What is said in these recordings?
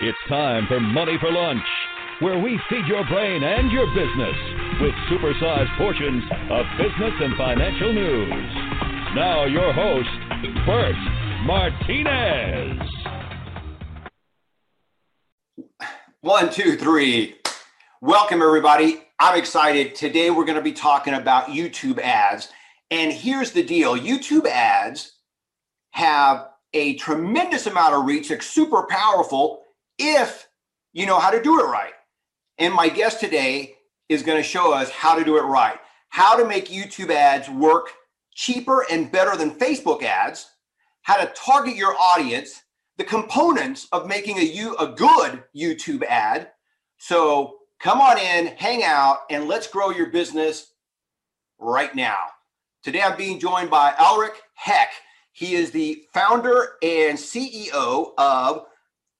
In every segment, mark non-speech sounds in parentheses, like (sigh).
It's time for Money for Lunch, where we feed your brain and your business with supersized portions of business and financial news. Now, your host, Bert Martinez. One, two, three. Welcome, everybody. I'm excited. Today, we're going to be talking about YouTube ads. And here's the deal YouTube ads have a tremendous amount of reach, it's super powerful if you know how to do it right. And my guest today is going to show us how to do it right, how to make YouTube ads work cheaper and better than Facebook ads, how to target your audience, the components of making a, you, a good YouTube ad. So come on in, hang out, and let's grow your business right now. Today I'm being joined by Aleric Heck. He is the founder and CEO of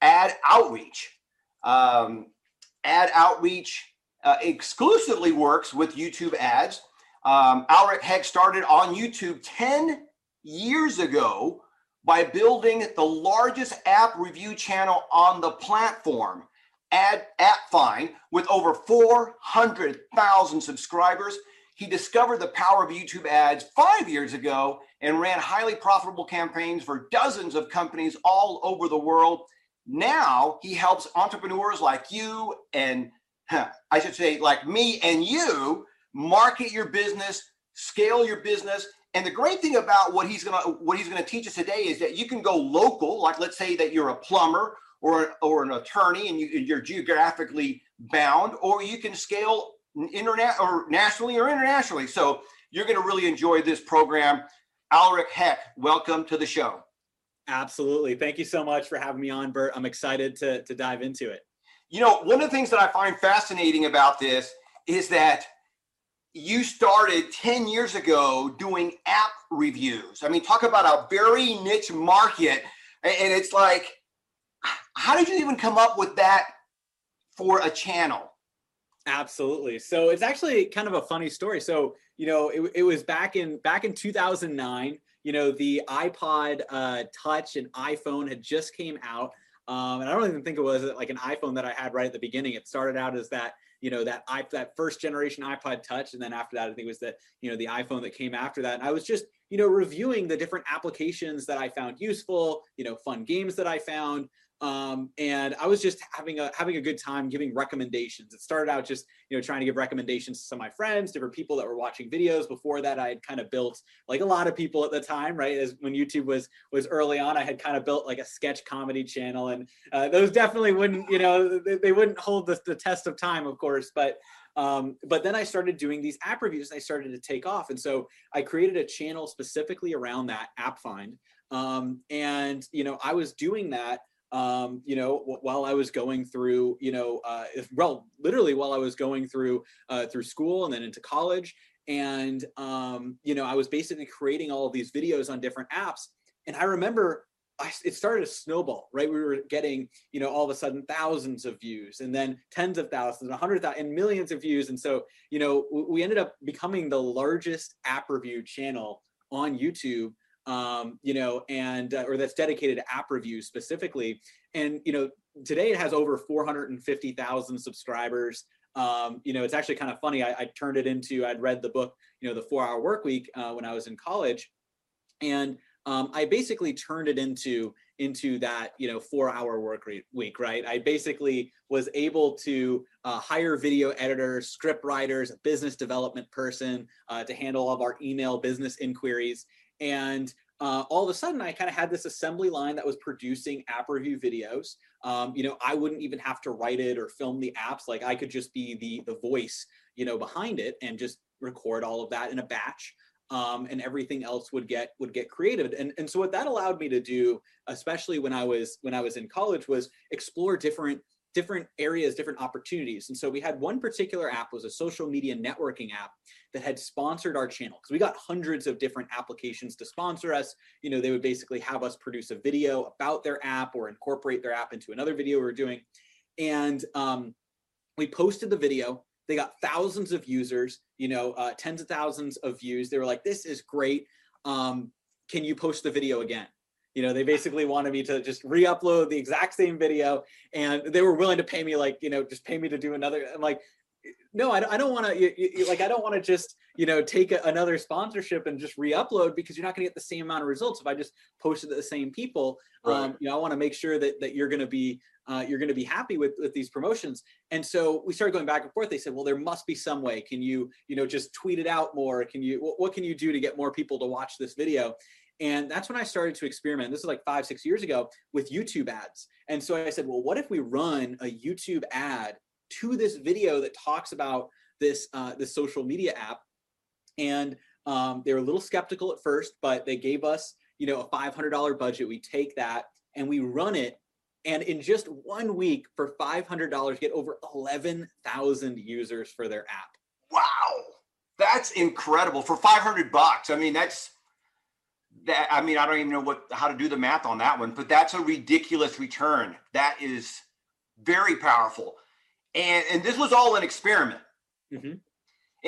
Ad Outreach. Um, AdOutreach uh, exclusively works with YouTube ads. Um, Aleric Heck started on YouTube 10 years ago by building the largest app review channel on the platform, Ad AppFind, with over 400,000 subscribers. He discovered the power of YouTube ads five years ago and ran highly profitable campaigns for dozens of companies all over the world. Now he helps entrepreneurs like you and I should say like me and you market your business, scale your business. And the great thing about what he's gonna what he's gonna teach us today is that you can go local, like let's say that you're a plumber or or an attorney and you, you're geographically bound, or you can scale internet or nationally or internationally. So you're going to really enjoy this program. Aleric Heck, welcome to the show. Absolutely. Thank you so much for having me on, Bert. I'm excited to, to dive into it. You know, one of the things that I find fascinating about this is that you started 10 years ago doing app reviews. I mean, talk about a very niche market. And it's like, how did you even come up with that for a channel? Absolutely. So it's actually kind of a funny story. So, you know, it, it was back in back in 2009, you know, the iPod uh, Touch and iPhone had just came out. Um, and I don't even think it was like an iPhone that I had right at the beginning. It started out as that, you know, that i that first generation iPod Touch, and then after that, I think it was the, you know, the iPhone that came after that. And I was just, you know, reviewing the different applications that I found useful, you know, fun games that I found, um, and I was just having a having a good time giving recommendations. It started out just you know trying to give recommendations to some of my friends, different people that were watching videos. Before that, I had kind of built like a lot of people at the time, right? As when YouTube was was early on, I had kind of built like a sketch comedy channel, and uh, those definitely wouldn't you know they, they wouldn't hold the, the test of time, of course, but. Um, but then I started doing these app reviews and I started to take off. And so I created a channel specifically around that AppFind. Um, and, you know, I was doing that um, you know, while I was going through, you know, uh, well, literally while I was going through uh, through school and then into college, and um, you know, I was basically creating all of these videos on different apps. And I remember I, it started to snowball, right? We were getting, you know, all of a sudden thousands of views, and then tens of thousands, a hundred thousand, and millions of views. And so, you know, we ended up becoming the largest app review channel on YouTube um, you know, and uh, or that's dedicated to app reviews specifically. And you know, today it has over 450,000 subscribers. Um, you know, it's actually kind of funny. I, I, turned it into. I'd read the book, you know, the Four Hour Work Week uh, when I was in college, and um, I basically turned it into into that you know four hour work week right i basically was able to uh, hire video editors script writers a business development person uh, to handle all of our email business inquiries and uh, all of a sudden I kind of had this assembly line that was producing app review videos. Um, you know, I wouldn't even have to write it or film the apps. Like I could just be the the voice, you know, behind it and just record all of that in a batch. Um, and everything else would get would get created. And and so what that allowed me to do, especially when I was when I was in college, was explore different different areas, different opportunities. And so we had one particular app was a social media networking app that had sponsored our channel because we got hundreds of different applications to sponsor us. You know, they would basically have us produce a video about their app or incorporate their app into another video we were doing. And um, we posted the video. They got thousands of users, you know, uh, tens of thousands of views. They were like, this is great. Um, can you post the video again? You know, they basically wanted me to just re-upload the exact same video, and they were willing to pay me like, you know, just pay me to do another. I'm like, no, I, I don't want to. Like, I don't want to just, you know, take a, another sponsorship and just re-upload because you're not going to get the same amount of results if I just posted to the same people. Right. Um, you know, I want to make sure that that you're going to be uh, you're going to be happy with, with these promotions. And so we started going back and forth. They said, well, there must be some way. Can you, you know, just tweet it out more? Can you, what, what can you do to get more people to watch this video? And that's when I started to experiment. This is like five, six years ago with YouTube ads. And so I said, well, what if we run a YouTube ad to this video that talks about this, uh, this social media app? And um, they were a little skeptical at first, but they gave us, you know, a $500 budget. We take that and we run it and in just one week for $500 get over 11,000 users for their app. Wow. That's incredible for 500 bucks. I mean, that's that I mean, I don't even know what how to do the math on that one, but that's a ridiculous return. That is very powerful. And and this was all an experiment. Mm-hmm.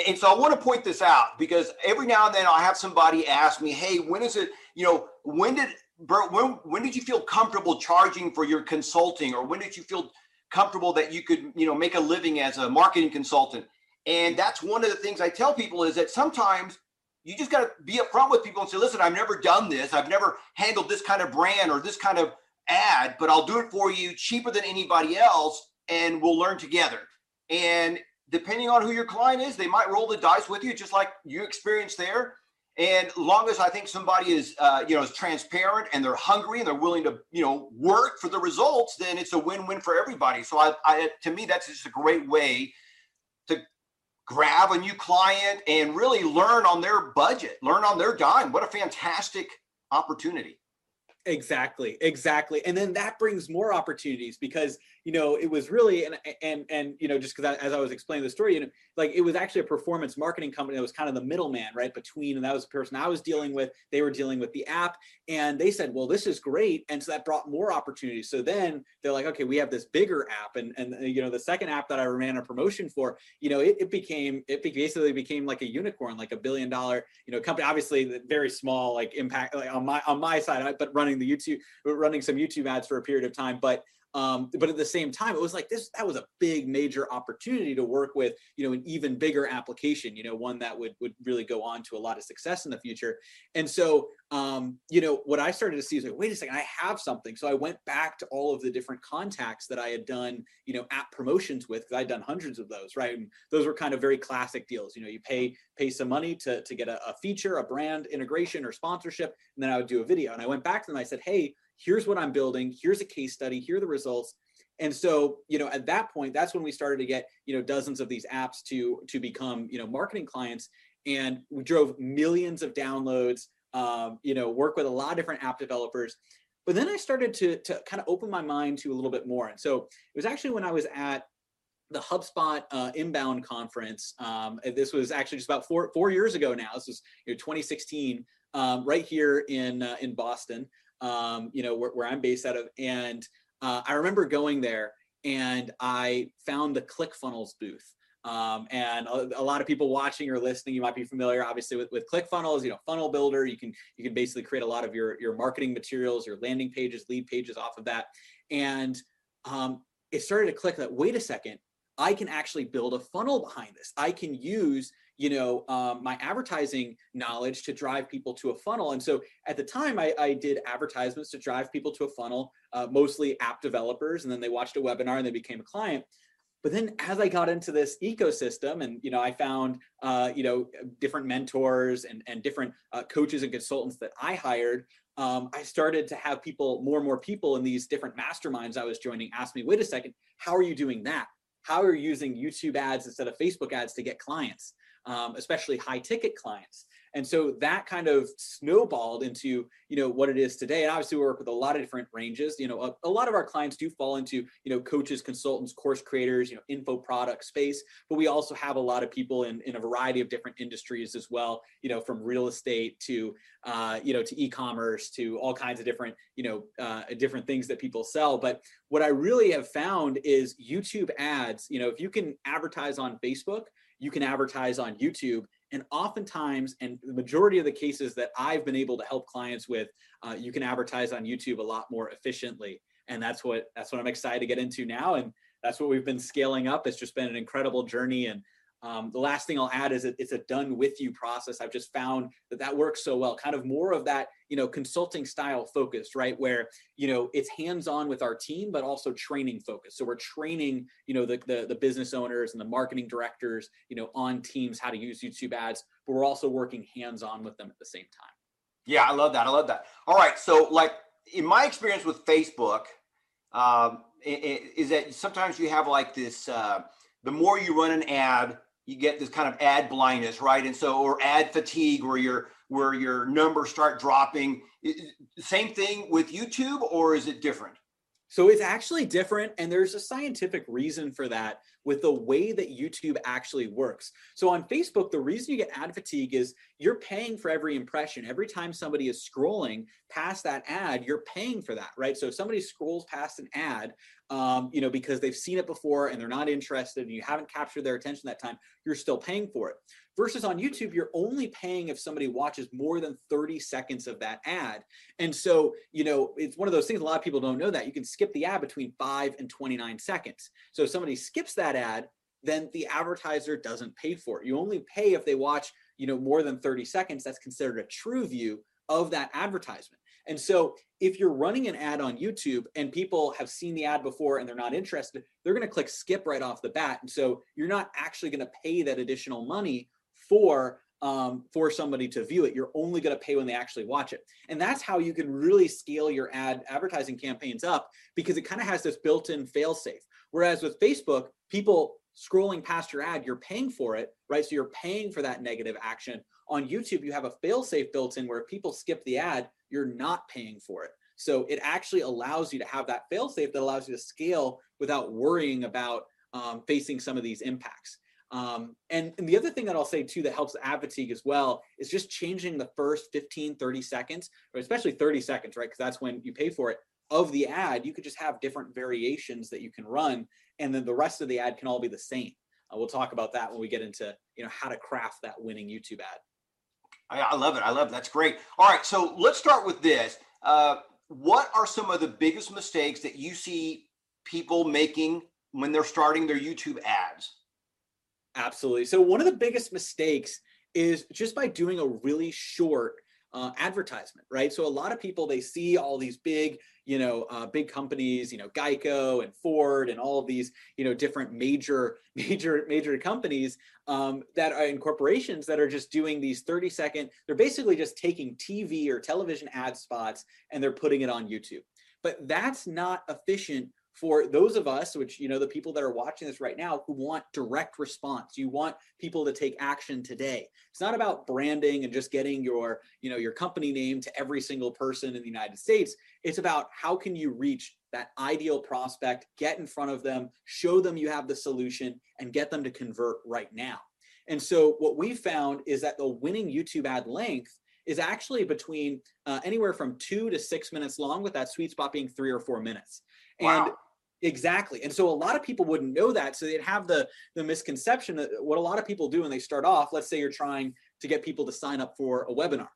And so I want to point this out because every now and then I'll have somebody ask me, "Hey, when is it? You know, when did Bert, when, when did you feel comfortable charging for your consulting or when did you feel comfortable that you could, you know, make a living as a marketing consultant? And that's one of the things I tell people is that sometimes you just got to be upfront with people and say, listen, I've never done this. I've never handled this kind of brand or this kind of ad, but I'll do it for you cheaper than anybody else and we'll learn together. And depending on who your client is, they might roll the dice with you, just like you experienced there. And long as I think somebody is, uh, you know, is transparent and they're hungry and they're willing to, you know, work for the results, then it's a win-win for everybody. So I, I to me, that's just a great way grab a new client and really learn on their budget, learn on their dime. What a fantastic opportunity. Exactly, exactly. And then that brings more opportunities because you know, it was really and and and you know, just because as I was explaining the story, you know, like it was actually a performance marketing company that was kind of the middleman, right, between, and that was the person I was dealing with. They were dealing with the app, and they said, "Well, this is great," and so that brought more opportunities. So then they're like, "Okay, we have this bigger app," and and uh, you know, the second app that I ran a promotion for, you know, it, it became it basically became like a unicorn, like a billion dollar, you know, company. Obviously, very small, like impact like on my on my side, but running the YouTube, running some YouTube ads for a period of time, but um, but at the same time, it was like this, that was a big major opportunity to work with, you know, an even bigger application, you know, one that would, would really go on to a lot of success in the future. And so, um, you know, what I started to see is like, wait a second, I have something. So I went back to all of the different contacts that I had done, you know, app promotions with, because I'd done hundreds of those, right? And those were kind of very classic deals. You know, you pay, pay some money to, to get a, a feature, a brand integration or sponsorship, and then I would do a video. And I went back to them, I said, hey, here's what I'm building, here's a case study, here are the results. And so, you know, at that point, that's when we started to get, you know, dozens of these apps to to become, you know, marketing clients. And we drove millions of downloads, um, you know, work with a lot of different app developers. But then I started to, to kind of open my mind to a little bit more. And so it was actually when I was at the HubSpot uh, inbound conference. Um, this was actually just about four four years ago now. This was you know 2016, um, right here in uh, in Boston um, you know, where, where, I'm based out of. And uh, I remember going there and I found the ClickFunnels booth. Um, and a, a, lot of people watching or listening, you might be familiar, obviously, with, with ClickFunnels. You know, funnel builder. You can you can basically create a lot of your your marketing materials, your landing pages, lead pages off of that. And um, it started to click that. Wait a second, I can actually build a funnel behind this. I can use you know um, my advertising knowledge to drive people to a funnel. And so at the time i, I did advertisements to drive people to a funnel uh, mostly app developers and then they watched a webinar and they became a client. But then as i got into this ecosystem and you know i found uh, you know different mentors and, and different uh, coaches and consultants that i hired um, i started to have people more and more people in these different masterminds i was joining ask me wait a second how are you doing that? How are you using youtube ads instead of facebook ads to get clients um, especially high ticket clients. And so that kind of snowballed into, you know, what it is today. And obviously we work with a lot of different ranges. You know, a, a, lot of our clients do fall into, you know, coaches, consultants, course creators, you know, info product space, but we also have a lot of people in, in a variety of different industries as well, you know, from real estate to, uh, you know, to e-commerce to all kinds of different, you know, uh, different things that people sell. But what I really have found is YouTube ads, you know, if you can advertise on Facebook, you can advertise on YouTube And oftentimes, and the majority of the cases that I've been able to help clients with, uh, you can advertise on YouTube a lot more efficiently. And that's what that's what I'm excited to get into now. And that's what we've been scaling up. It's just been an incredible journey. And um, the last thing I'll add is that it's a done with you process. I've just found that that works so well. Kind of more of that, you know, consulting style focused, right? Where you know it's hands on with our team, but also training focused. So we're training, you know, the, the the business owners and the marketing directors, you know, on teams how to use YouTube ads, but we're also working hands on with them at the same time. Yeah, I love that. I love that. All right, so like in my experience with Facebook, um, is that sometimes you have like this. Uh, the more you run an ad you get this kind of ad blindness, right? And so, or ad fatigue, where your where your numbers start dropping. Same thing with YouTube, or is it different? So it's actually different, and there's a scientific reason for that with the way that YouTube actually works. So on Facebook, the reason you get ad fatigue is you're paying for every impression. Every time somebody is scrolling past that ad, you're paying for that, right? So if somebody scrolls past an ad, um, you know, because they've seen it before and they're not interested and you haven't captured their attention that time, you're still paying for it. Versus on YouTube, you're only paying if somebody watches more than 30 seconds of that ad. And so, you know, it's one of those things a lot of people don't know that you can skip the ad between five and 29 seconds. So if somebody skips that ad, then the advertiser doesn't pay for it. You only pay if they watch, you know, more than 30 seconds. That's considered a true view of that advertisement. And so if you're running an ad on YouTube and people have seen the ad before and they're not interested, they're going to click skip right off the bat. And so you're not actually going to pay that additional money for um, for somebody to view it. You're only going to pay when they actually watch it. And that's how you can really scale your ad advertising campaigns up because it kind of has this built-in fail-safe. Whereas with Facebook, people scrolling past your ad, you're paying for it, right? So you're paying for that negative action. On YouTube, you have a fail-safe built in where if people skip the ad, you're not paying for it. So it actually allows you to have that fail-safe that allows you to scale without worrying about um, facing some of these impacts. Um, and, and, the other thing that I'll say too that helps ad fatigue as well is just changing the first 15, 30 seconds, or especially 30 seconds, right? Because that's when you pay for it of the ad. You could just have different variations that you can run, and then the rest of the ad can all be the same. Uh, we'll talk about that when we get into you know how to craft that winning YouTube ad. I, I love it. I love it. That's great. All right, so let's start with this. Uh, what are some of the biggest mistakes that you see people making when they're starting their YouTube ads? Absolutely. So one of the biggest mistakes is just by doing a really short uh, advertisement, right? So a lot of people they see all these big, you know, uh, big companies, you know, Geico and Ford and all of these, you know, different major, (laughs) major, major companies um, that are in corporations that are just doing these 30 second. They're basically just taking TV or television ad spots and they're putting it on YouTube. But that's not efficient for those of us which you know the people that are watching this right now who want direct response. You want people to take action today. It's not about branding and just getting your you know your company name to every single person in the united states. It's about how can you reach that ideal prospect get in front of them show them you have the solution and get them to convert right now. And so what we found is that the winning youtube ad length is actually between uh, anywhere from two to six minutes long with that sweet spot being three or four minutes. Wow. And exactly. And so a lot of people wouldn't know that. So they'd have the the misconception that what a lot of people do when they start off, let's say you're trying to get people to sign up for a webinar.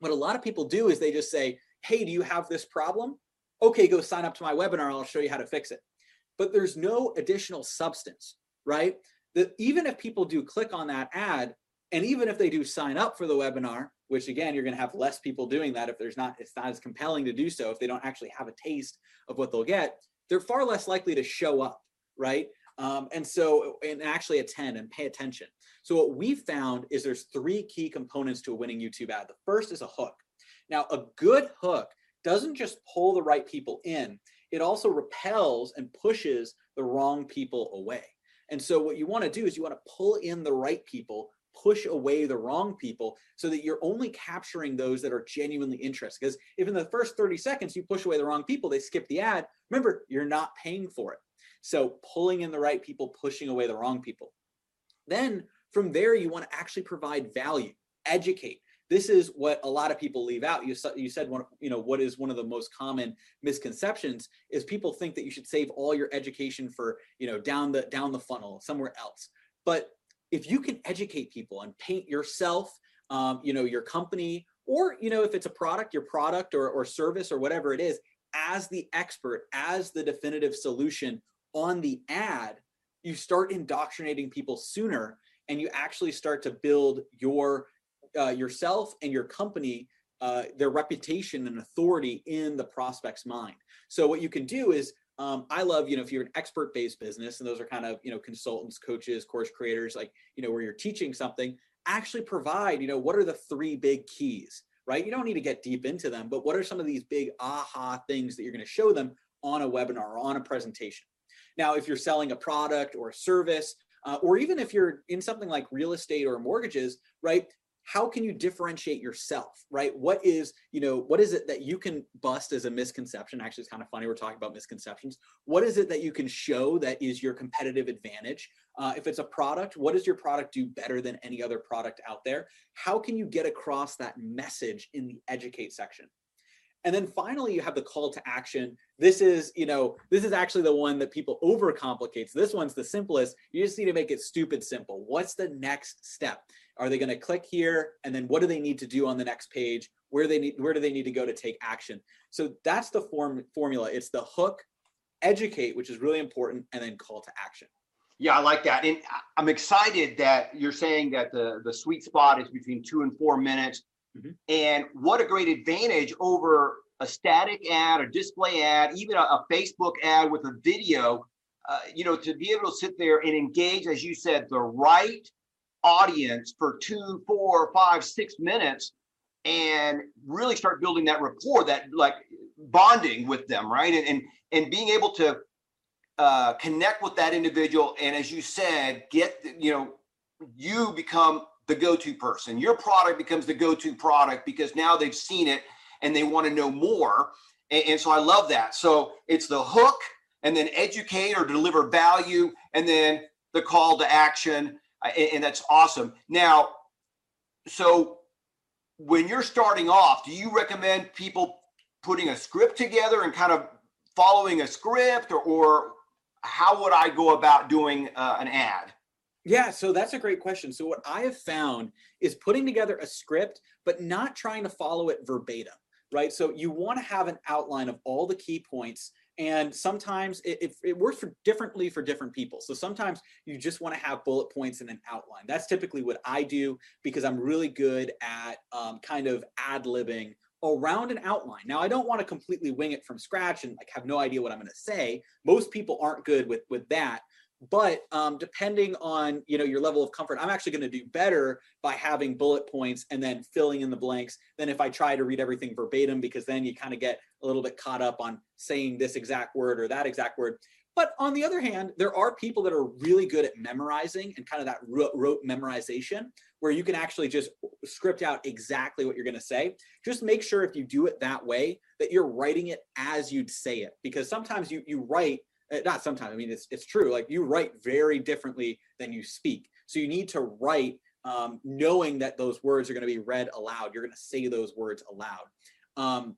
What a lot of people do is they just say, Hey, do you have this problem? Okay, go sign up to my webinar. I'll show you how to fix it. But there's no additional substance, right? That even if people do click on that ad, and even if they do sign up for the webinar, which again, you're going to have less people doing that if there's not, it's not as compelling to do so. If they don't actually have a taste of what they'll get, they're far less likely to show up, right? Um, and so, and actually attend and pay attention. So what we found is there's three key components to a winning YouTube ad. The first is a hook. Now, a good hook doesn't just pull the right people in, it also repels and pushes the wrong people away. And so what you want to do is you want to pull in the right people push away the wrong people so that you're only capturing those that are genuinely interested. Because if in the first 30 seconds you push away the wrong people, they skip the ad, remember, you're not paying for it. So pulling in the right people, pushing away the wrong people. Then from there, you want to actually provide value, educate. This is what a lot of people leave out. You, you said one, you know, what is one of the most common misconceptions is people think that you should save all your education for, you know, down the down the funnel somewhere else. But if you can educate people and paint yourself, um, you know, your company, or you know, if it's a product, your product or, or service or whatever it is, as the expert, as the definitive solution on the ad, you start indoctrinating people sooner, and you actually start to build your uh, yourself and your company uh, their reputation and authority in the prospect's mind. So what you can do is um, I love, you know, if you're an expert based business and those are kind of, you know, consultants, coaches, course creators, like, you know, where you're teaching something, actually provide, you know, what are the three big keys, right? You don't need to get deep into them, but what are some of these big aha things that you're going to show them on a webinar or on a presentation? Now, if you're selling a product or a service, uh, or even if you're in something like real estate or mortgages, right? How can you differentiate yourself right? What is you know what is it that you can bust as a misconception? Actually it's kind of funny we're talking about misconceptions. What is it that you can show that is your competitive advantage? Uh, if it's a product what does your product do better than any other product out there? How can you get across that message in the educate section and then finally, you have the call to action. This is, you know, this is actually the one that people overcomplicate. This one's the simplest. You just need to make it stupid simple. What's the next step? Are they going to click here? And then what do they need to do on the next page? Where they need, where do they need to go to take action? So that's the form formula. It's the hook, educate, which is really important, and then call to action. Yeah, I like that. And I'm excited that you're saying that the, the sweet spot is between two and four minutes Mm-hmm. And what a great advantage over a static ad, a display ad, even a, a Facebook ad with a video, uh, you know, to be able to sit there and engage, as you said, the right audience for two, four, five, six minutes and really start building that rapport, that like bonding with them, right? And and, and being able to uh, connect with that individual. And as you said, get, you know, you become the go-to person. Your product becomes the go-to product because now they've seen it and they want to know more. And, and, so I love that. So it's the hook and then educate or deliver value and then the call to action. And, and that's awesome. Now, so when you're starting off, do you recommend people putting a script together and kind of following a script or, or how would I go about doing uh, an ad? Yeah, so that's a great question. So what I have found is putting together a script, but not trying to follow it verbatim, right? So you want to have an outline of all the key points. And sometimes it, it, it works for differently for different people. So sometimes you just want to have bullet points and an outline. That's typically what I do because I'm really good at um, kind of ad libbing around an outline. Now, I don't want to completely wing it from scratch and like have no idea what I'm going to say. Most people aren't good with with that but um, depending on you know your level of comfort i'm actually going to do better by having bullet points and then filling in the blanks than if i try to read everything verbatim because then you kind of get a little bit caught up on saying this exact word or that exact word. But on the other hand there are people that are really good at memorizing and kind of that rote memorization where you can actually just script out exactly what you're going to say. Just make sure if you do it that way that you're writing it as you'd say it because sometimes you you write not sometimes i mean it's, it's true like you write very differently than you speak. So you need to write um, knowing that those words are going to be read aloud. You're going to say those words aloud. Um,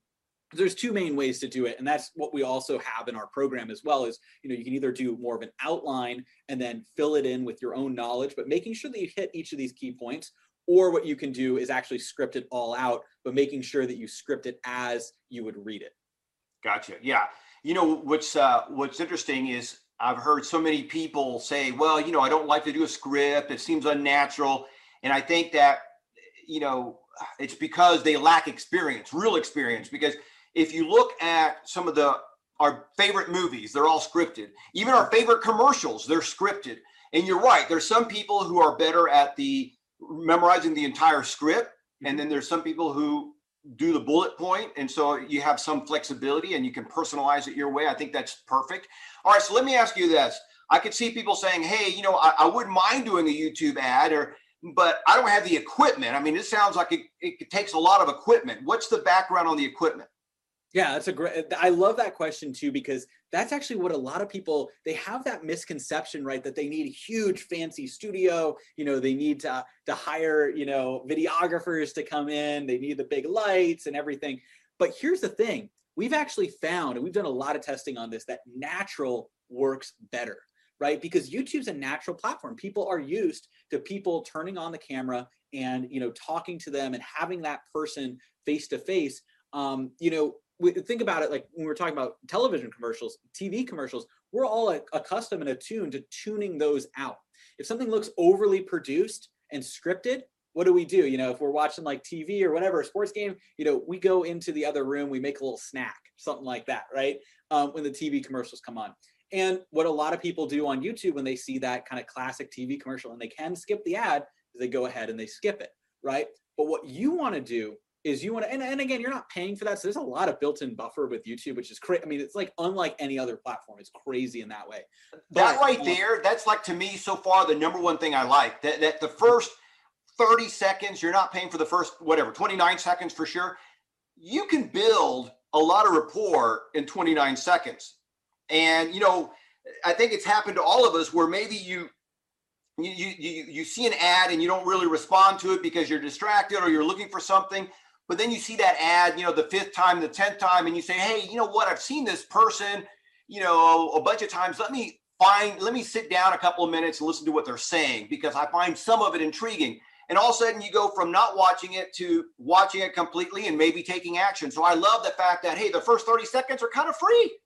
there's two main ways to do it and that's what we also have in our program as well is you know you can either do more of an outline and then fill it in with your own knowledge but making sure that you hit each of these key points or what you can do is actually script it all out but making sure that you script it as you would read it. Gotcha yeah you know what's uh, what's interesting is I've heard so many people say, "Well, you know, I don't like to do a script. It seems unnatural," and I think that you know it's because they lack experience, real experience. Because if you look at some of the our favorite movies, they're all scripted. Even our favorite commercials, they're scripted. And you're right. There's some people who are better at the memorizing the entire script, and mm-hmm. then there's some people who do the bullet point and so you have some flexibility and you can personalize it your way. I think that's perfect. All right so let me ask you this. I could see people saying hey you know i, I wouldn't mind doing a youtube ad or but i don't have the equipment. I mean it sounds like it, it takes a lot of equipment. What's the background on the equipment? Yeah, that's a great. I love that question too because that's actually what a lot of people they have that misconception, right? That they need a huge fancy studio. You know, they need to to hire you know videographers to come in. They need the big lights and everything. But here's the thing: we've actually found, and we've done a lot of testing on this, that natural works better right? Because YouTube's a natural platform. People are used to people turning on the camera and you know talking to them and having that person face to face. Um, you know, we, think about it like when we're talking about television commercials, TV commercials. We're all accustomed and attuned to tuning those out. If something looks overly produced and scripted, what do we do? You know, if we're watching like TV or whatever, a sports game, you know, we go into the other room, we make a little snack, something like that, right? Um, when the TV commercials come on. And what a lot of people do on YouTube when they see that kind of classic TV commercial and they can skip the ad, is they go ahead and they skip it, right? But what you want to do is you want to, and, and again, you're not paying for that. So there's a lot of built-in buffer with YouTube, which is crazy. I mean, it's like unlike any other platform. It's crazy in that way. That but, right um, there, that's like to me so far the number one thing I like. That that the first 30 seconds, you're not paying for the first whatever, 29 seconds for sure. You can build a lot of rapport in 29 seconds. And you know, I think it's happened to all of us where maybe you you you you see an ad and you don't really respond to it because you're distracted or you're looking for something. But then you see that ad, you know, the fifth time, the tenth time, and you say, "Hey, you know what? I've seen this person, you know, a bunch of times. Let me find, let me sit down a couple of minutes and listen to what they're saying because I find some of it intriguing." and all of a sudden you go from not watching it to watching it completely and maybe taking action. So I love the fact that hey, the first 30 seconds are kind of free.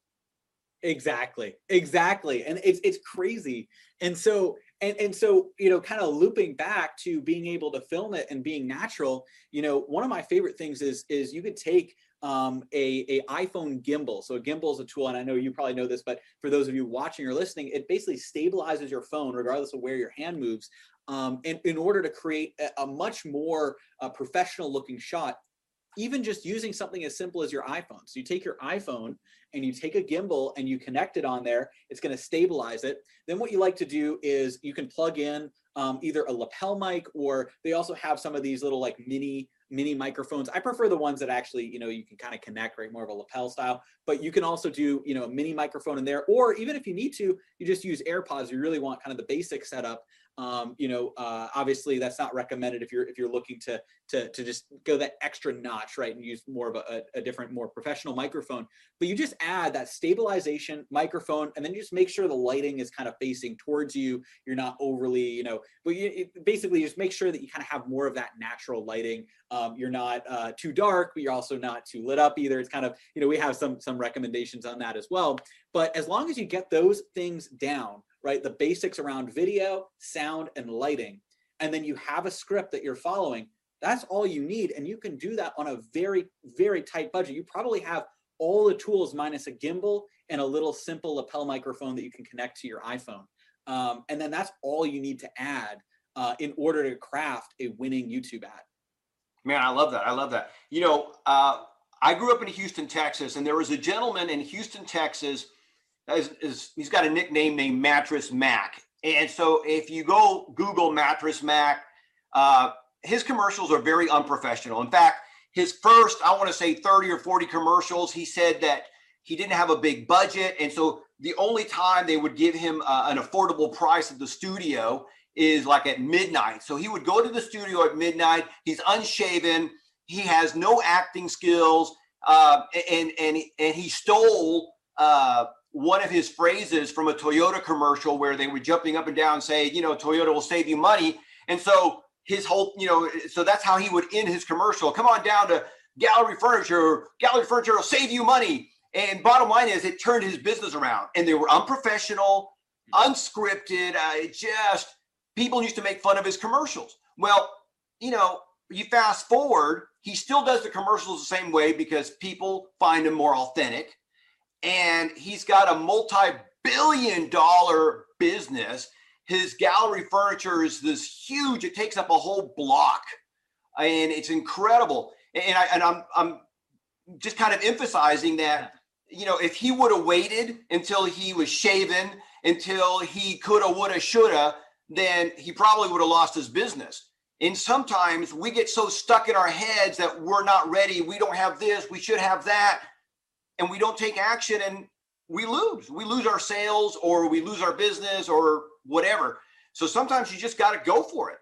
Exactly. Exactly. And it's it's crazy. And so and and so you know kind of looping back to being able to film it and being natural you know one of my favorite things is is you could take um, a, a iphone gimbal. So a gimbal is a tool and i know you probably know this but for those of you watching or listening it basically stabilizes your phone regardless of where your hand moves um, and in order to create a, a much more uh, professional looking shot even just using something as simple as your iphone so you take your iphone and you take a gimbal and you connect it on there it's going to stabilize it then what you like to do is you can plug in um, either a lapel mic or they also have some of these little like mini mini microphones. I prefer the ones that actually, you know, you can kind of connect, right? More of a lapel style, but you can also do, you know, a mini microphone in there, or even if you need to, you just use AirPods. You really want kind of the basic setup um, you know, uh, obviously that's not recommended if you're if you're looking to to to just go that extra notch, right, and use more of a, a different, more professional microphone. But you just add that stabilization microphone, and then you just make sure the lighting is kind of facing towards you. You're not overly, you know, but you it, basically just make sure that you kind of have more of that natural lighting. Um, you're not uh, too dark, but you're also not too lit up either. It's kind of, you know, we have some some recommendations on that as well. But as long as you get those things down right? The basics around video, sound, and lighting. And then you have a script that you're following. That's all you need. And you can do that on a very, very tight budget. You probably have all the tools minus a gimbal and a little simple lapel microphone that you can connect to your iPhone. Um, and then that's all you need to add uh, in order to craft a winning YouTube ad. Man, I love that. I love that. You know, uh, I grew up in Houston, Texas, and there was a gentleman in Houston, Texas is, is he's got a nickname named Mattress Mac. And so if you go Google Mattress Mac, uh, his commercials are very unprofessional. In fact, his first, I want to say 30 or 40 commercials, he said that he didn't have a big budget. And so the only time they would give him uh, an affordable price at the studio is like at midnight. So he would go to the studio at midnight. He's unshaven. He has no acting skills. Uh, and, and, and he stole uh, one of his phrases from a Toyota commercial where they were jumping up and down saying, you know, Toyota will save you money. And so his whole, you know, so that's how he would end his commercial. Come on down to Gallery Furniture. Gallery Furniture will save you money. And bottom line is, it turned his business around. And they were unprofessional, unscripted. Uh, I just people used to make fun of his commercials. Well, you know, you fast forward, he still does the commercials the same way because people find him more authentic and he's got a multi-billion dollar business. His gallery furniture is this huge. It takes up a whole block and it's incredible. And i and i'm i'm just kind of emphasizing that you know if he would have waited until he was shaven until he coulda woulda shoulda then he probably would have lost his business. And sometimes we get so stuck in our heads that we're not ready. We don't have this. We should have that and we don't take action and we lose. We lose our sales or we lose our business or whatever. So sometimes you just got to go for it.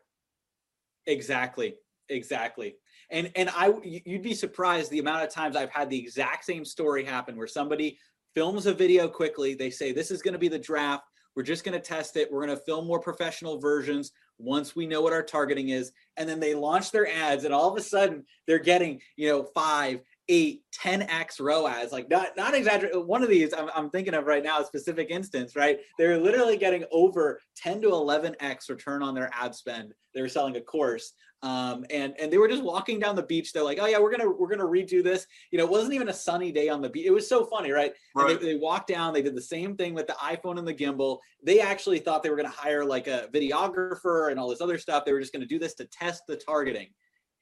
Exactly. Exactly. And and I you'd be surprised the amount of times I've had the exact same story happen where somebody films a video quickly, they say this is going to be the draft, we're just going to test it, we're going to film more professional versions once we know what our targeting is and then they launch their ads and all of a sudden they're getting, you know, 5 a 10x ROAS, like not not exaggerate. One of these I'm, I'm thinking of right now, a specific instance, right? They're literally getting over 10 to 11x return on their ad spend. They were selling a course, um, and and they were just walking down the beach. They're like, oh yeah, we're gonna we're gonna redo this. You know, it wasn't even a sunny day on the beach. It was so funny, right? right. They, they, walked down. They did the same thing with the iPhone and the gimbal. They actually thought they were gonna hire like a videographer and all this other stuff. They were just gonna do this to test the targeting,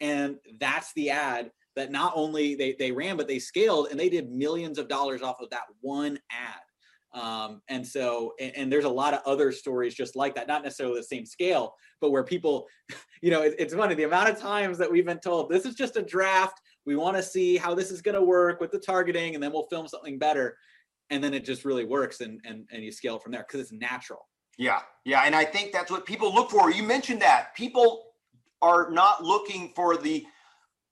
and that's the ad that not only they they ran but they scaled and they did millions of dollars off of that one ad. Um, and so, and, and, there's a lot of other stories just like that, not necessarily the same scale, but where people, (laughs) you know, it, it's funny the amount of times that we've been told this is just a draft. We want to see how this is going to work with the targeting, and then we'll film something better. And then it just really works, and and and you scale from there because it's natural. Yeah, yeah, and I think that's what people look for. You mentioned that people are not looking for the,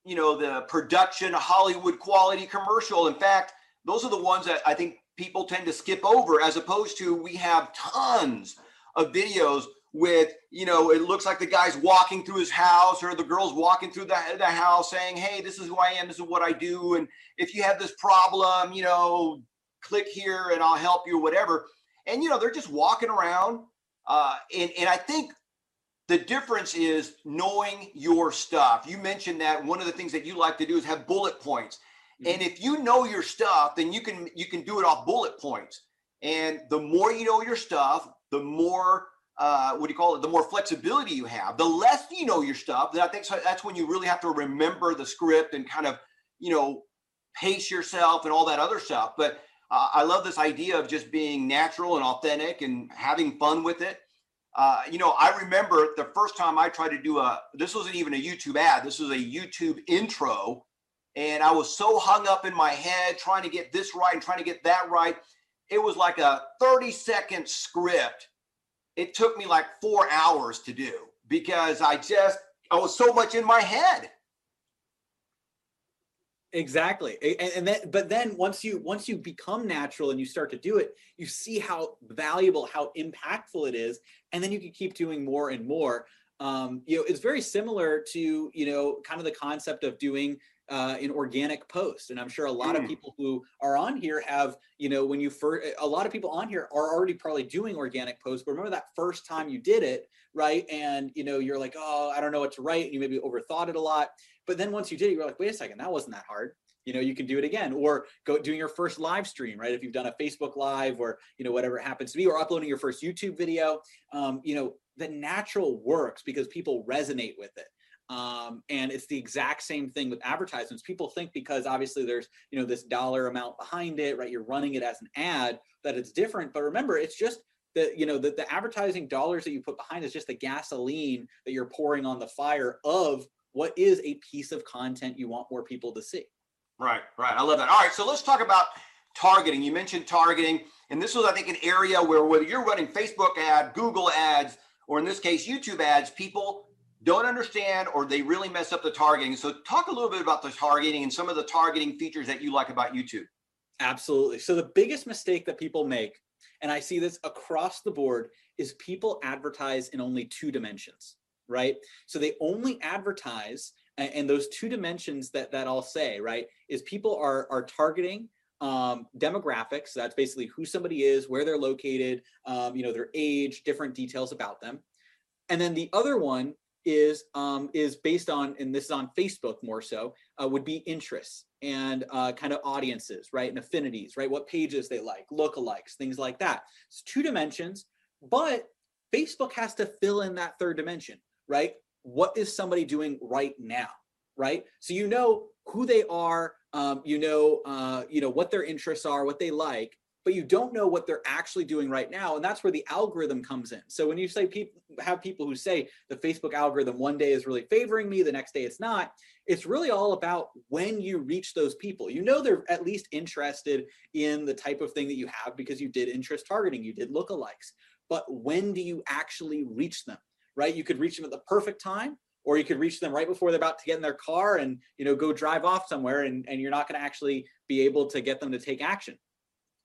you know, the production Hollywood quality commercial. In fact, those are the ones that I think people tend to skip over as opposed to we have tons of videos with you know it looks like the guy's walking through his house or the girl's walking through the, the house saying hey this is who i am. This is what i do. And if you have this problem you know click here and i'll help you whatever. And you know they're just walking around uh, and, and i think the difference is knowing your stuff you mentioned that one of the things that you like to do is have bullet points and mm-hmm. if you know your stuff, then you can you can do it off bullet points. And the more you know your stuff, the more uh, what do you call it? The more flexibility you have. The less you know your stuff, then I think so that's when you really have to remember the script and kind of you know pace yourself and all that other stuff. But uh, I love this idea of just being natural and authentic and having fun with it. Uh, you know, I remember the first time I tried to do a. This wasn't even a YouTube ad. This was a YouTube intro and I was so hung up in my head trying to get this right and trying to get that right. It was like a 30 second script. It took me like four hours to do because I just, I was so much in my head. Exactly. And, and then, but then once you, once you become natural and you start to do it, you see how valuable, how impactful it is. And then you can keep doing more and more. Um, you know, it's very similar to, you know, kind of the concept of doing uh, in organic post. And I'm sure a lot mm. of people who are on here have, you know, when you first, a lot of people on here are already probably doing organic posts. But remember that first time you did it, right? And, you know, you're like, oh, I don't know what to write. And you maybe overthought it a lot. But then once you did it, you're like, wait a second, that wasn't that hard. You know, you can do it again or go doing your first live stream, right? If you've done a Facebook live or, you know, whatever it happens to be, or uploading your first YouTube video, um, you know, the natural works because people resonate with it. Um, and it's the exact same thing with advertisements. People think because obviously there's you know this dollar amount behind it, right? You're running it as an ad that it's different. But remember, it's just the you know the, the advertising dollars that you put behind is just the gasoline that you're pouring on the fire of what is a piece of content you want more people to see. Right, right. I love that. All right, so let's talk about targeting. You mentioned targeting, and this was, I think, an area where whether you're running Facebook ad, Google ads, or in this case, YouTube ads, people don't understand or they really mess up the targeting. So talk a little bit about the targeting and some of the targeting features that you like about YouTube. Absolutely. So the biggest mistake that people make, and I see this across the board, is people advertise in only two dimensions, right? So they only advertise and those two dimensions that that I'll say, right, is people are are targeting um, demographics. That's basically who somebody is, where they're located, um, you know, their age, different details about them. And then the other one is um, is based on, and this is on Facebook more so, uh, would be interests and uh, kind of audiences, right, and affinities, right, what pages they like, lookalikes, things like that. It's two dimensions, but Facebook has to fill in that third dimension, right? What is somebody doing right now, right? So you know who they are, um, you know, uh, you know what their interests are, what they like, but you don't know what they're actually doing right now and that's where the algorithm comes in so when you say people have people who say the facebook algorithm one day is really favoring me the next day it's not it's really all about when you reach those people you know they're at least interested in the type of thing that you have because you did interest targeting you did lookalikes but when do you actually reach them right you could reach them at the perfect time or you could reach them right before they're about to get in their car and you know go drive off somewhere and, and you're not going to actually be able to get them to take action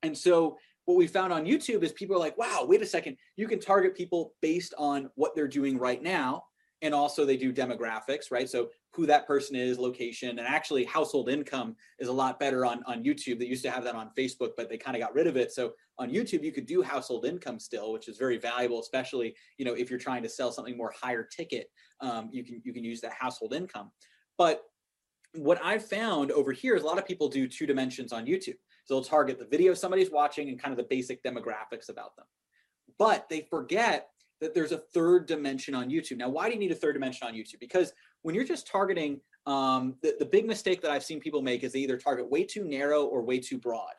and so what we found on YouTube is people are like, wow, wait a second, you can target people based on what they're doing right now. And also they do demographics, right? So who that person is, location, and actually household income is a lot better on, on YouTube. They used to have that on Facebook, but they kind of got rid of it. So on YouTube, you could do household income still, which is very valuable, especially you know if you're trying to sell something more higher ticket. Um, you can you can use that household income. But what I've found over here is a lot of people do two dimensions on YouTube. So they'll target the video somebody's watching and kind of the basic demographics about them. But they forget that there's a third dimension on YouTube. Now, why do you need a third dimension on YouTube? Because when you're just targeting, um, the, the big mistake that I've seen people make is they either target way too narrow or way too broad.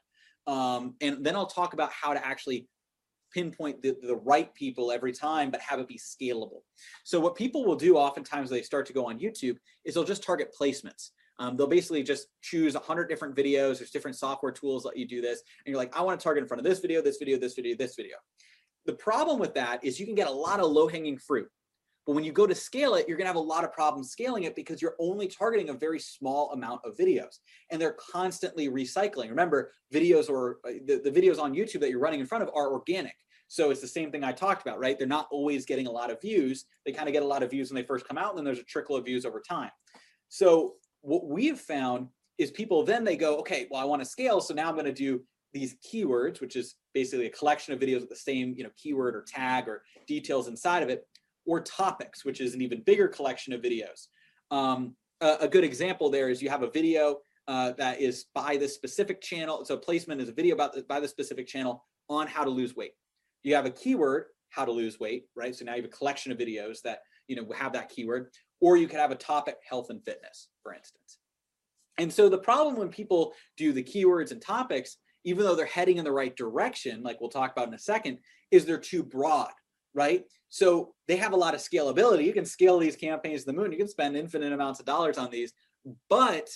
Um, and then I'll talk about how to actually pinpoint the, the right people every time, but have it be scalable. So what people will do oftentimes they start to go on YouTube is they'll just target placements. Um, they'll basically just choose 100 different videos. There's different software tools that you do this. And you're like, I want to target in front of this video, this video, this video, this video. The problem with that is you can get a lot of low hanging fruit. But when you go to scale it, you're going to have a lot of problems scaling it because you're only targeting a very small amount of videos and they're constantly recycling. Remember, videos or uh, the, the videos on YouTube that you're running in front of are organic. So it's the same thing I talked about, right? They're not always getting a lot of views. They kind of get a lot of views when they first come out, and then there's a trickle of views over time. So what we have found is people then they go, okay, well, I want to scale. So now I'm going to do these keywords, which is basically a collection of videos with the same, you know, keyword or tag or details inside of it, or topics, which is an even bigger collection of videos. Um, a, a, good example there is you have a video uh, that is by this specific channel. So placement is a video about the, by the specific channel on how to lose weight. You have a keyword, how to lose weight, right? So now you have a collection of videos that you know have that keyword, or you could have a topic, health and fitness, for instance. And so the problem when people do the keywords and topics even though they're heading in the right direction, like we'll talk about in a second, is they're too broad, right? So they have a lot of scalability. You can scale these campaigns to the moon. You can spend infinite amounts of dollars on these, but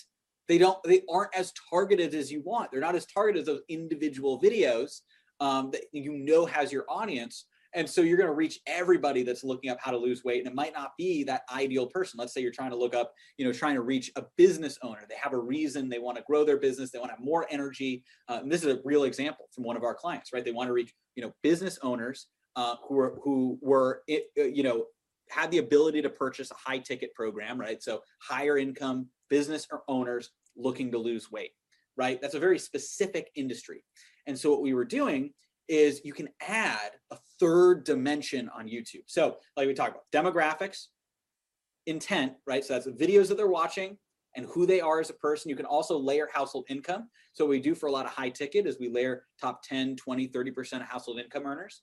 they don't they aren't as targeted as you want. They're not as targeted as those individual videos um, that you know has your audience and so you're going to reach everybody that's looking up how to lose weight. And it might not be that ideal person. Let's say you're trying to look up, you know, trying to reach a business owner. They have a reason they want to grow their business. They want to have more energy. Uh, this is a real example from one of our clients, right? They want to reach, you know, business owners uh, who were who were, uh, you know, had the ability to purchase a high ticket program, right? So higher income business or owners looking to lose weight, right? That's a very specific industry. And so what we were doing is you can add a third dimension on YouTube. So, like we talked about, demographics, intent, right? So that's the videos that they're watching and who they are as a person. You can also layer household income. So, we do for a lot of high ticket is we layer top 10, 20, 30% of household income earners.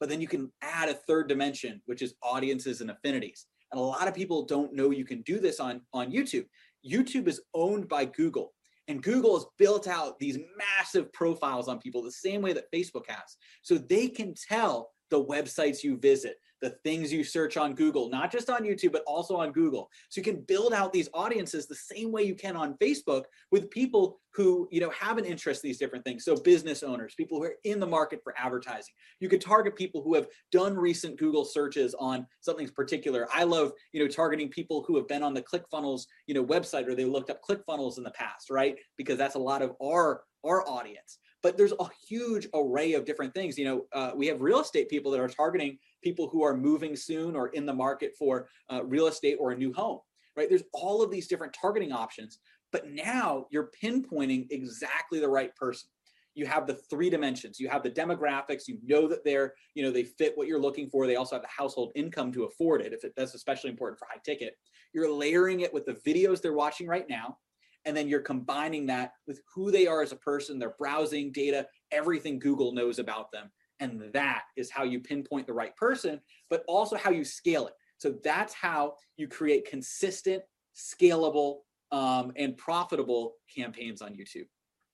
But then you can add a third dimension, which is audiences and affinities. And a lot of people don't know you can do this on, on YouTube. YouTube is owned by Google. And Google has built out these massive profiles on people the same way that Facebook has. So they can tell the websites you visit, the things you search on Google, not just on YouTube, but also on Google. So you can build out these audiences the same way you can on Facebook with people who, you know, have an interest in these different things. So business owners, people who are in the market for advertising. You could target people who have done recent Google searches on something particular. I love, you know, targeting people who have been on the ClickFunnels, you know, website or they looked up ClickFunnels in the past, right? Because that's a lot of our our audience but there's a huge array of different things. You know, uh, we have real estate people that are targeting people who are moving soon or in the market for uh, real estate or a new home, right? There's all of these different targeting options, but now you're pinpointing exactly the right person. You have the three dimensions. You have the demographics. You know that they're, you know, they fit what you're looking for. They also have the household income to afford it. If it, that's especially important for high ticket, you're layering it with the videos they're watching right now and then you're combining that with who they are as a person, their browsing data, everything Google knows about them. And that is how you pinpoint the right person, but also how you scale it. So that's how you create consistent, scalable, um, and profitable campaigns on YouTube.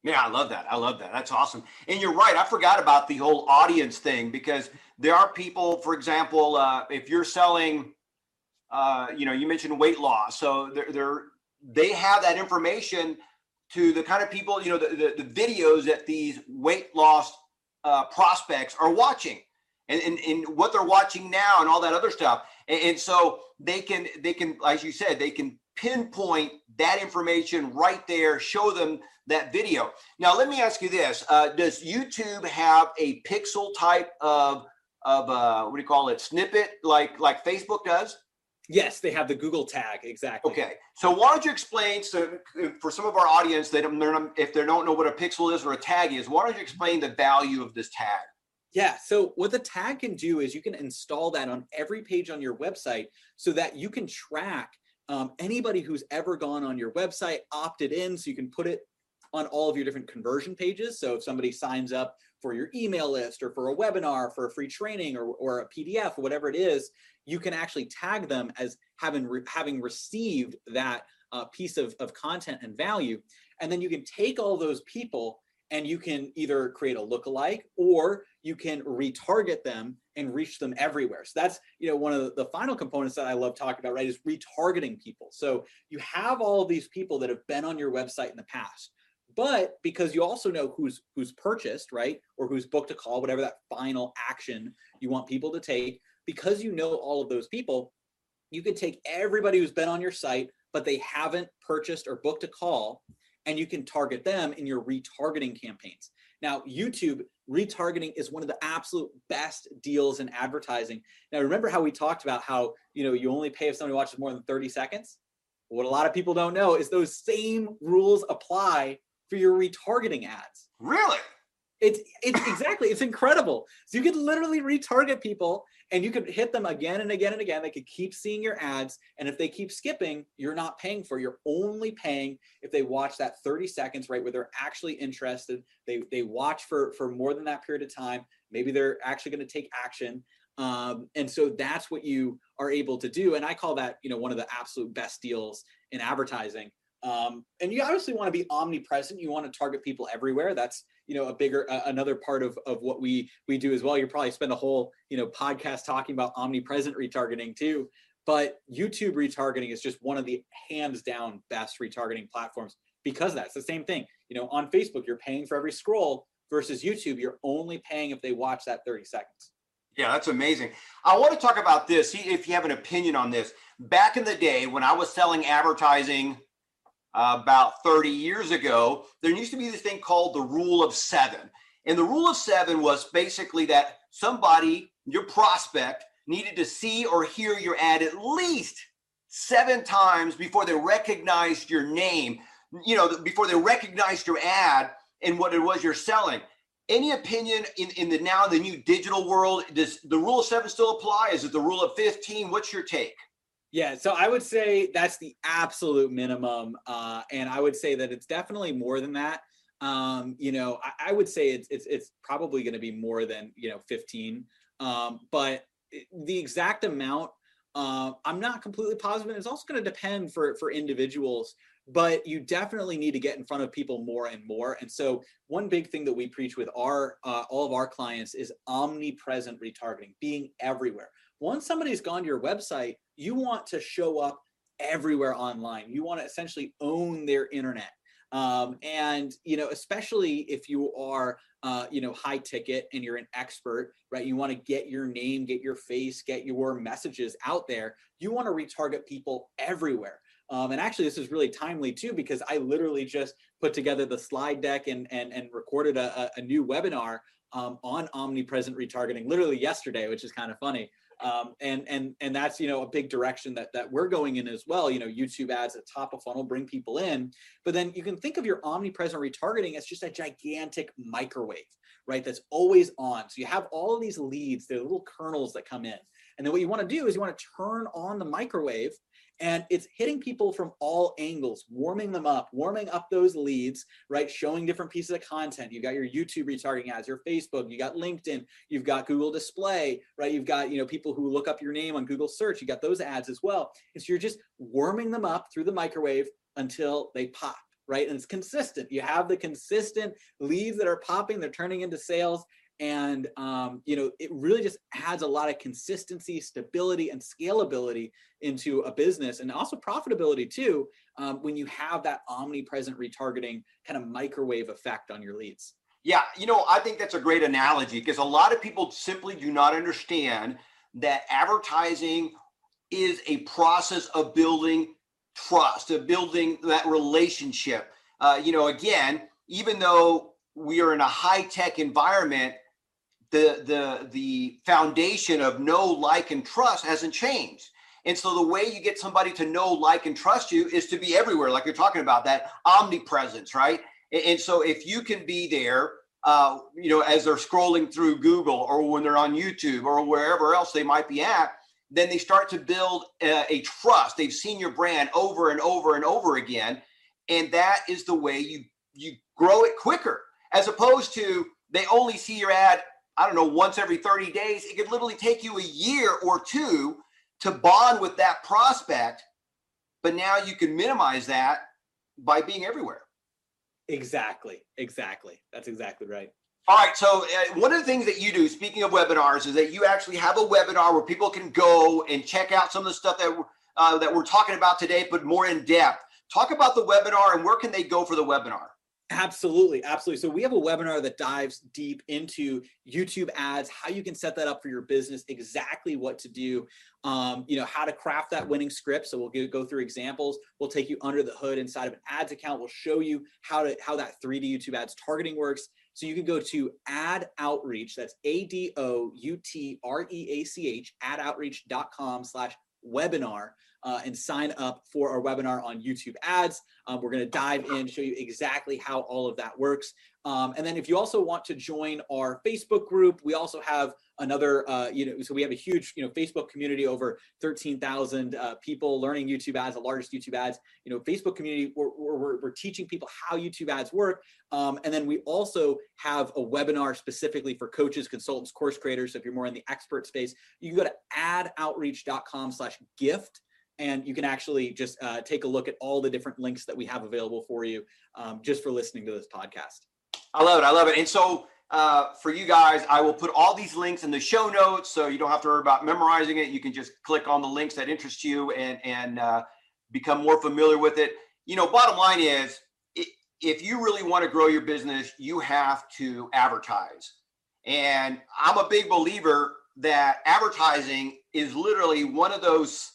Yeah, I love that. I love that. That's awesome. And you're right. I forgot about the whole audience thing because there are people, for example, uh, if you're selling, uh, you know, you mentioned weight loss. So there, there they have that information to the kind of people, you know, the, the, the videos that these weight loss uh, prospects are watching and, and, and what they're watching now and all that other stuff. And, and so they can, they can, as you said, they can pinpoint that information right there, show them that video. Now, let me ask you this: uh, Does YouTube have a pixel type of of uh, what do you call it snippet like like Facebook does? Yes, they have the Google tag exactly. Okay, so why don't you explain so for some of our audience they don't if they don't know what a pixel is or a tag is, why don't you explain the value of this tag? Yeah. So what the tag can do is you can install that on every page on your website so that you can track um, anybody who's ever gone on your website, opted in, so you can put it on all of your different conversion pages. So if somebody signs up for your email list or for a webinar, for a free training or, or a PDF or whatever it is, you can actually tag them as having re- having received that uh, piece of, of content and value. And then you can take all those people and you can either create a lookalike or you can retarget them and reach them everywhere. So that's you know one of the, final components that I love talking about, right? Is retargeting people. So you have all these people that have been on your website in the past, but because you also know who's who's purchased, right, or who's booked a call, whatever that final action you want people to take, because you know all of those people, you can take everybody who's been on your site, but they haven't purchased or booked a call and you can target them in your retargeting campaigns. Now, YouTube retargeting is one of the absolute best deals in advertising. Now, remember how we talked about how, you know, you only pay if somebody watches more than 30 seconds? What a lot of people don't know is those same rules apply for your retargeting ads. Really? It's it's exactly it's incredible. So you could literally retarget people and you could hit them again and again and again. They could keep seeing your ads, and if they keep skipping, you're not paying for. You're only paying if they watch that 30 seconds, right, where they're actually interested. They they watch for for more than that period of time. Maybe they're actually going to take action. Um, and so that's what you are able to do. And I call that, you know, one of the absolute best deals in advertising. Um, and you obviously want to be omnipresent. You want to target people everywhere. That's you know a bigger uh, another part of of what we we do as well. You probably spend a whole you know podcast talking about omnipresent retargeting too. But YouTube retargeting is just one of the hands down best retargeting platforms because that's the same thing. You know, on Facebook you're paying for every scroll versus YouTube you're only paying if they watch that 30 seconds. Yeah, that's amazing. I want to talk about this. If you have an opinion on this. Back in the day when I was selling advertising about 30 years ago, there used to be this thing called the rule of seven. And the rule of seven was basically that somebody, your prospect, needed to see or hear your ad at least seven times before they recognized your name, you know, before they recognized your ad and what it was you're selling. Any opinion in, in the now the new digital world? Does the rule of seven still apply? Is it the rule of 15? What's your take? Yeah, so I would say that's the absolute minimum, uh, and I would say that it's definitely more than that. Um, you know, I, I, would say it's it's, it's probably going to be more than you know 15, um, but the exact amount uh, I'm not completely positive. It's also going to depend for for individuals, but you definitely need to get in front of people more and more. And so, one big thing that we preach with our uh, all of our clients is omnipresent retargeting, being everywhere. Once somebody's gone to your website, you want to show up everywhere online. You want to essentially own their internet. Um, and you know, especially if you are, uh, you know, high ticket and you're an expert, right? You want to get your name, get your face, get your messages out there. You want to retarget people everywhere. Um, and actually, this is really timely too because I literally just put together the slide deck and and and recorded a, a new webinar um, on omnipresent retargeting literally yesterday, which is kind of funny um, and and and that's you know a big direction that that we're going in as well. You know youtube ads at top of funnel bring people in but then you can think of your omnipresent retargeting as just a gigantic microwave right that's always on. So you have all of these leads they're little kernels that come in. And then what you want to do is you want to turn on the microwave and it's hitting people from all angles warming them up warming up those leads right? Showing different pieces of content. You've got your youtube retargeting ads your facebook you got linkedin you've got google display right? You've got you know people who look up your name on google search you got those ads as well. And so you're just warming them up through the microwave until they pop right? And it's consistent. You have the consistent leads that are popping they're turning into sales and um, you know it really just adds a lot of consistency stability and scalability into a business and also profitability too um, when you have that omnipresent retargeting kind of microwave effect on your leads yeah you know i think that's a great analogy because a lot of people simply do not understand that advertising is a process of building trust, of building that relationship. Uh, you know, again, even though we are in a high tech environment, the the the foundation of know, like, and trust hasn't changed. And so the way you get somebody to know, like, and trust you is to be everywhere, like you're talking about that omnipresence, right? And, and so if you can be there, uh, you know, as they're scrolling through Google or when they're on YouTube or wherever else they might be at, then they start to build a, a trust. They've seen your brand over and over and over again, and that is the way you you grow it quicker, as opposed to they only see your ad. I don't know once every 30 days. It could literally take you a year or two to bond with that prospect, but now you can minimize that by being everywhere. Exactly. Exactly. That's exactly right. All right. So uh, one of the things that you do, speaking of webinars, is that you actually have a webinar where people can go and check out some of the stuff that uh, that we're talking about today, but more in depth. Talk about the webinar and where can they go for the webinar? Absolutely, absolutely. So we have a webinar that dives deep into YouTube ads, how you can set that up for your business, exactly what to do, um, you know, how to craft that winning script. So we'll go through examples. We'll take you under the hood inside of an ads account. We'll show you how to how that 3D YouTube ads targeting works. So you can go to Ad Outreach. That's A D O U T R E A C H. AdOutreach.com slash webinar uh, and sign up for our webinar on YouTube ads. Um, we're going to dive in, show you exactly how all of that works. Um, and then if you also want to join our Facebook group, we also have another, uh, you know, so we have a huge, you know, Facebook community, over 13,000 uh, people learning YouTube ads, the largest YouTube ads, you know, Facebook community, we're, we're, we're teaching people how YouTube ads work. Um, and then we also have a webinar specifically for coaches, consultants, course creators. So if you're more in the expert space, you can go to adoutreach.com slash gift and you can actually just uh, take a look at all the different links that we have available for you um, just for listening to this podcast. I love it. I love it. And so uh, for you guys, I will put all these links in the show notes, so you don't have to worry about memorizing it. You can just click on the links that interest you and and uh, become more familiar with it. You know, bottom line is, if you really want to grow your business, you have to advertise. And I'm a big believer that advertising is literally one of those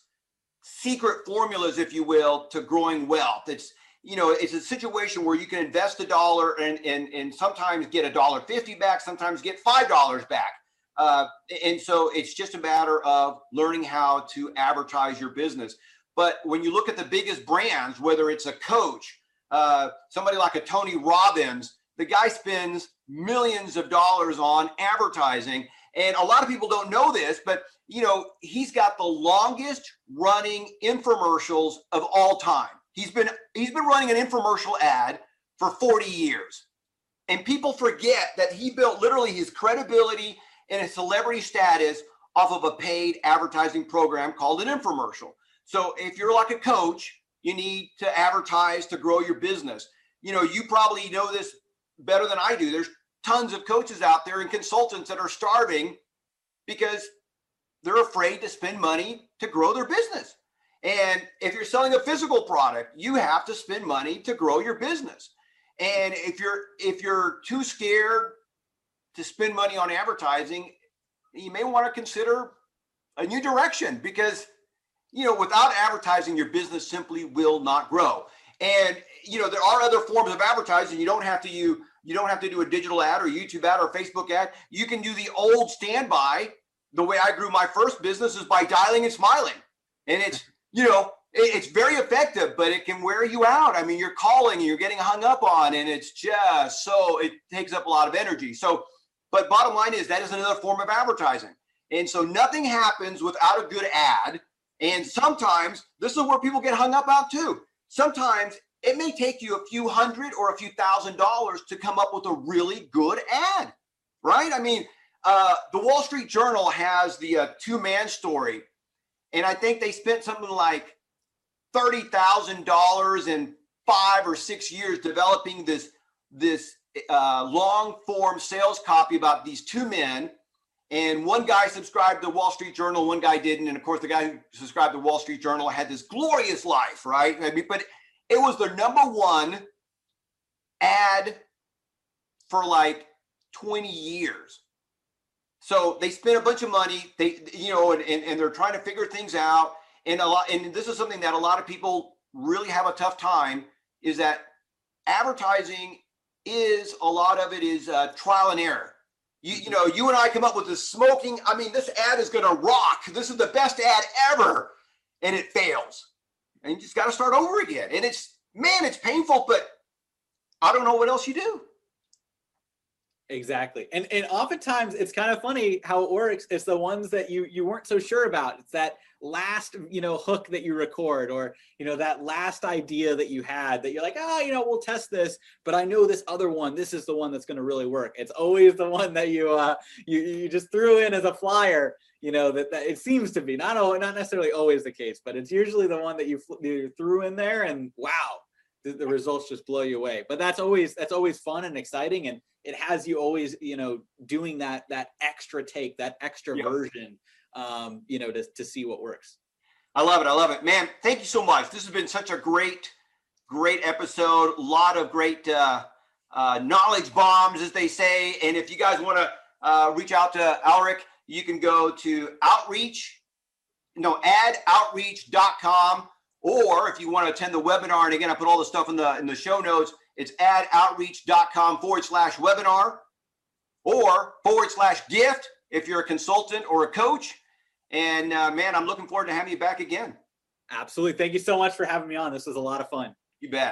secret formulas, if you will, to growing wealth. It's you know, it's a situation where you can invest a dollar and and and sometimes get a dollar fifty back, sometimes get five dollars back. Uh, and so it's just a matter of learning how to advertise your business. But when you look at the biggest brands, whether it's a coach, uh, somebody like a Tony Robbins, the guy spends millions of dollars on advertising. And a lot of people don't know this, but you know, he's got the longest running infomercials of all time. He's been he's been running an infomercial ad for 40 years. And people forget that he built literally his credibility and his celebrity status off of a paid advertising program called an infomercial. So if you're like a coach, you need to advertise to grow your business. You know, you probably know this better than I do. There's tons of coaches out there and consultants that are starving because they're afraid to spend money to grow their business. And if you're selling a physical product, you have to spend money to grow your business. And if you're if you're too scared to spend money on advertising, you may want to consider a new direction because you know without advertising your business simply will not grow. And you know there are other forms of advertising. You don't have to you you don't have to do a digital ad or YouTube ad or Facebook ad. You can do the old standby the way I grew my first business is by dialing and smiling. And it's, (laughs) you know, it's very effective, but it can wear you out. I mean, you're calling, and you're getting hung up on, and it's just so it takes up a lot of energy. So, but bottom line is that is another form of advertising. And so nothing happens without a good ad. And sometimes this is where people get hung up out too. Sometimes it may take you a few hundred or a few thousand dollars to come up with a really good ad, right? I mean, uh, the Wall Street Journal has the uh, two man story, and I think they spent something like thirty thousand dollars in five or six years developing this this uh, long form sales copy about these two men. And one guy subscribed to Wall Street Journal, one guy didn't, and of course the guy who subscribed to Wall Street Journal had this glorious life, right? I mean, but it was the number one ad for like 20 years so they spent a bunch of money. They, you know, and, and, and they're trying to figure things out. And a lot, and this is something that a lot of people really have a tough time is that advertising is a lot of it is uh, trial and error. You, you know, you and I come up with this smoking. I mean, this ad is going to rock. This is the best ad ever, and it fails, and you just got to start over again. And it's man, it's painful, but I don't know what else you do. Exactly. And and oftentimes it's kind of funny how it works. It's the ones that you you weren't so sure about. It's that last, you know, hook that you record or, you know, that last idea that you had that you're like, "Oh, you know, we'll test this, but I know this other one, this is the one that's going to really work." It's always the one that you uh you you just threw in as a flyer, you know, that, that it seems to be not not necessarily always the case, but it's usually the one that you, you threw in there and wow, the, the results just blow you away. But that's always that's always fun and exciting and it has you always you know doing that that extra take that extra yep. version um, you know to, to see what works i love it i love it man thank you so much this has been such a great great episode a lot of great uh, uh, knowledge bombs as they say and if you guys want to uh, reach out to Aleric you can go to outreach no adoutreach.com or if you want to attend the webinar and again i put all the stuff in the in the show notes it's adoutreach.com forward slash webinar or forward slash gift if you're a consultant or a coach. And uh, man, I'm looking forward to having you back again. Absolutely. Thank you so much for having me on. This was a lot of fun. You bet.